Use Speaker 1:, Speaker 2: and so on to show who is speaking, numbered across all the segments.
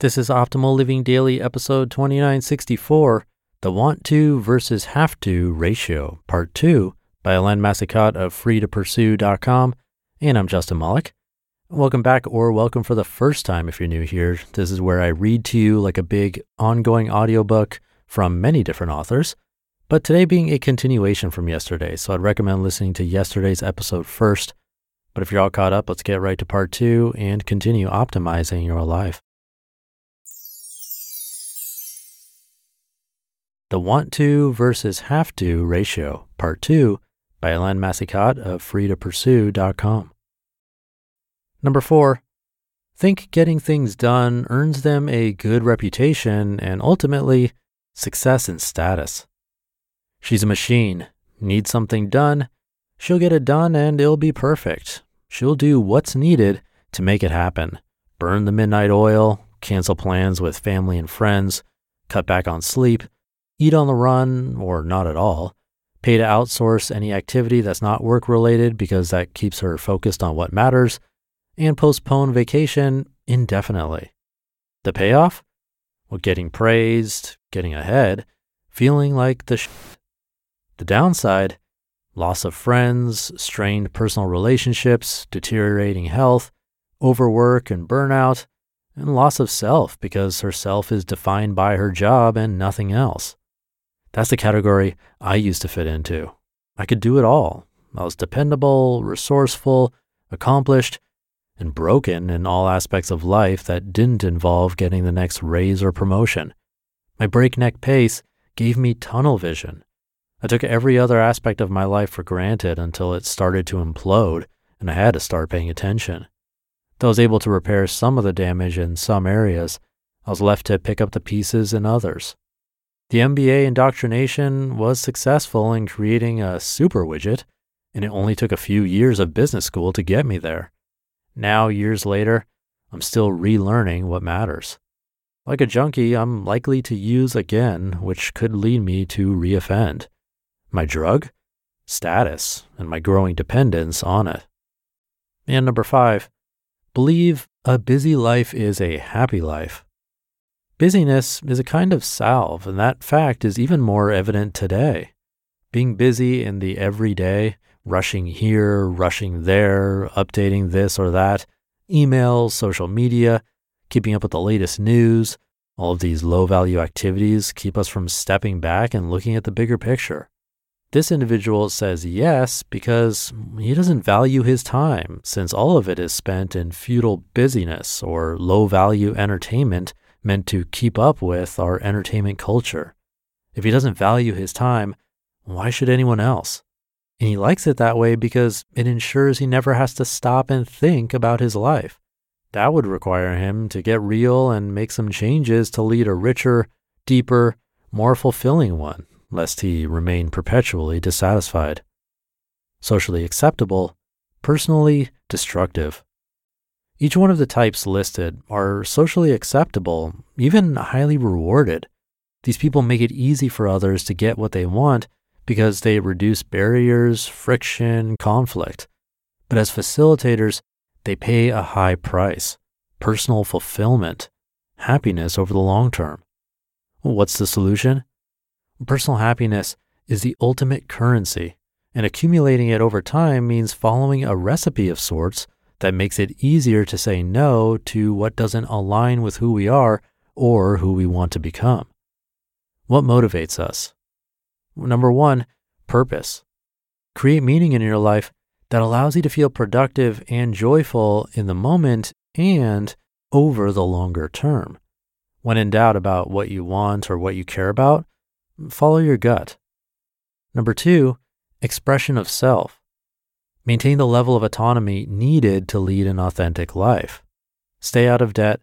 Speaker 1: This is Optimal Living Daily, episode 2964 The Want to versus Have to Ratio, Part 2, by Helene Massicotte of freetopursue.com. And I'm Justin Malik. Welcome back, or welcome for the first time if you're new here. This is where I read to you like a big ongoing audiobook from many different authors, but today being a continuation from yesterday. So I'd recommend listening to yesterday's episode first. But if you're all caught up, let's get right to part two and continue optimizing your life. The Want to versus Have to Ratio, Part 2, by Helene Massicotte of freetopursue.com. Number 4. Think getting things done earns them a good reputation and ultimately success and status. She's a machine. Needs something done. She'll get it done and it'll be perfect. She'll do what's needed to make it happen. Burn the midnight oil, cancel plans with family and friends, cut back on sleep, eat on the run or not at all, pay to outsource any activity that's not work related because that keeps her focused on what matters, and postpone vacation indefinitely. The payoff? Well, getting praised, getting ahead, feeling like the sh- The downside? Loss of friends, strained personal relationships, deteriorating health, overwork and burnout, and loss of self because her self is defined by her job and nothing else. That's the category I used to fit into. I could do it all. I was dependable, resourceful, accomplished, and broken in all aspects of life that didn't involve getting the next raise or promotion. My breakneck pace gave me tunnel vision. I took every other aspect of my life for granted until it started to implode and I had to start paying attention. Though I was able to repair some of the damage in some areas, I was left to pick up the pieces in others. The MBA indoctrination was successful in creating a super widget, and it only took a few years of business school to get me there. Now, years later, I'm still relearning what matters. Like a junkie, I'm likely to use again, which could lead me to reoffend. My drug? Status, and my growing dependence on it. And number five, believe a busy life is a happy life. Busyness is a kind of salve, and that fact is even more evident today. Being busy in the everyday, rushing here, rushing there, updating this or that, emails, social media, keeping up with the latest news, all of these low value activities keep us from stepping back and looking at the bigger picture. This individual says yes because he doesn't value his time, since all of it is spent in futile busyness or low value entertainment meant to keep up with our entertainment culture. If he doesn't value his time, why should anyone else? And he likes it that way because it ensures he never has to stop and think about his life. That would require him to get real and make some changes to lead a richer, deeper, more fulfilling one, lest he remain perpetually dissatisfied. Socially acceptable, personally destructive. Each one of the types listed are socially acceptable, even highly rewarded. These people make it easy for others to get what they want because they reduce barriers, friction, conflict. But as facilitators, they pay a high price personal fulfillment, happiness over the long term. What's the solution? Personal happiness is the ultimate currency, and accumulating it over time means following a recipe of sorts that makes it easier to say no to what doesn't align with who we are or who we want to become. What motivates us? Number one, purpose. Create meaning in your life that allows you to feel productive and joyful in the moment and over the longer term. When in doubt about what you want or what you care about, follow your gut. Number two, expression of self. Maintain the level of autonomy needed to lead an authentic life. Stay out of debt.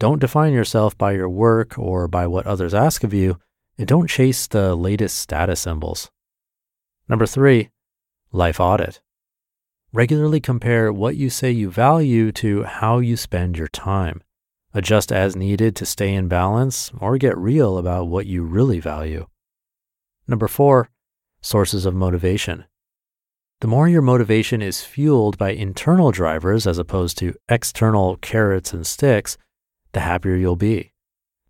Speaker 1: Don't define yourself by your work or by what others ask of you, and don't chase the latest status symbols. Number three, life audit. Regularly compare what you say you value to how you spend your time. Adjust as needed to stay in balance or get real about what you really value. Number four, sources of motivation. The more your motivation is fueled by internal drivers as opposed to external carrots and sticks, the happier you'll be.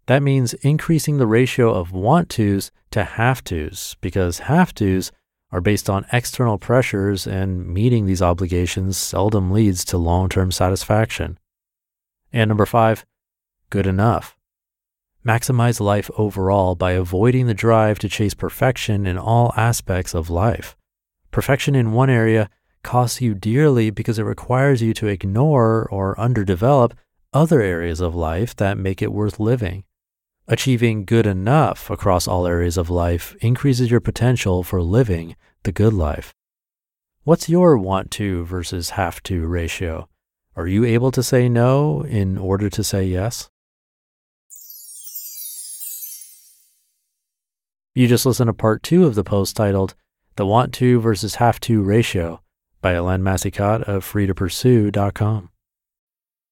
Speaker 1: That means increasing the ratio of want tos to have tos because have tos are based on external pressures, and meeting these obligations seldom leads to long term satisfaction. And number five, good enough. Maximize life overall by avoiding the drive to chase perfection in all aspects of life. Perfection in one area costs you dearly because it requires you to ignore or underdevelop other areas of life that make it worth living. Achieving good enough across all areas of life increases your potential for living the good life. What's your want to versus have to ratio? Are you able to say no in order to say yes? You just listened to part two of the post titled The Want to versus Have to Ratio by Helene Massicotte of freetopursue.com.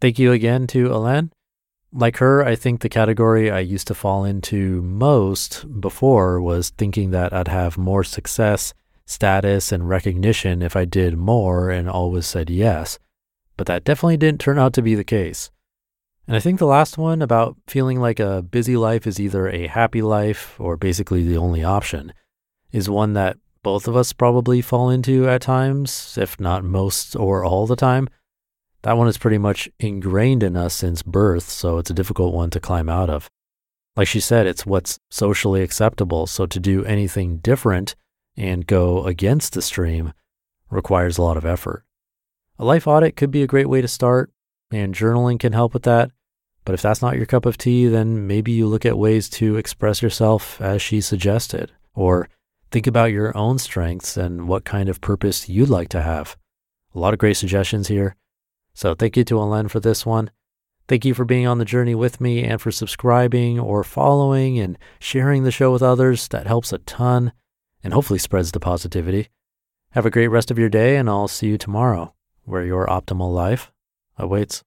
Speaker 1: Thank you again to Helene. Like her, I think the category I used to fall into most before was thinking that I'd have more success, status, and recognition if I did more and always said yes. But that definitely didn't turn out to be the case. And I think the last one about feeling like a busy life is either a happy life or basically the only option is one that both of us probably fall into at times, if not most or all the time. That one is pretty much ingrained in us since birth, so it's a difficult one to climb out of. Like she said, it's what's socially acceptable, so to do anything different and go against the stream requires a lot of effort. A life audit could be a great way to start, and journaling can help with that. But if that's not your cup of tea, then maybe you look at ways to express yourself as she suggested, or think about your own strengths and what kind of purpose you'd like to have. A lot of great suggestions here. So thank you to Helene for this one. Thank you for being on the journey with me and for subscribing or following and sharing the show with others. That helps a ton and hopefully spreads the positivity. Have a great rest of your day, and I'll see you tomorrow where your optimal life awaits.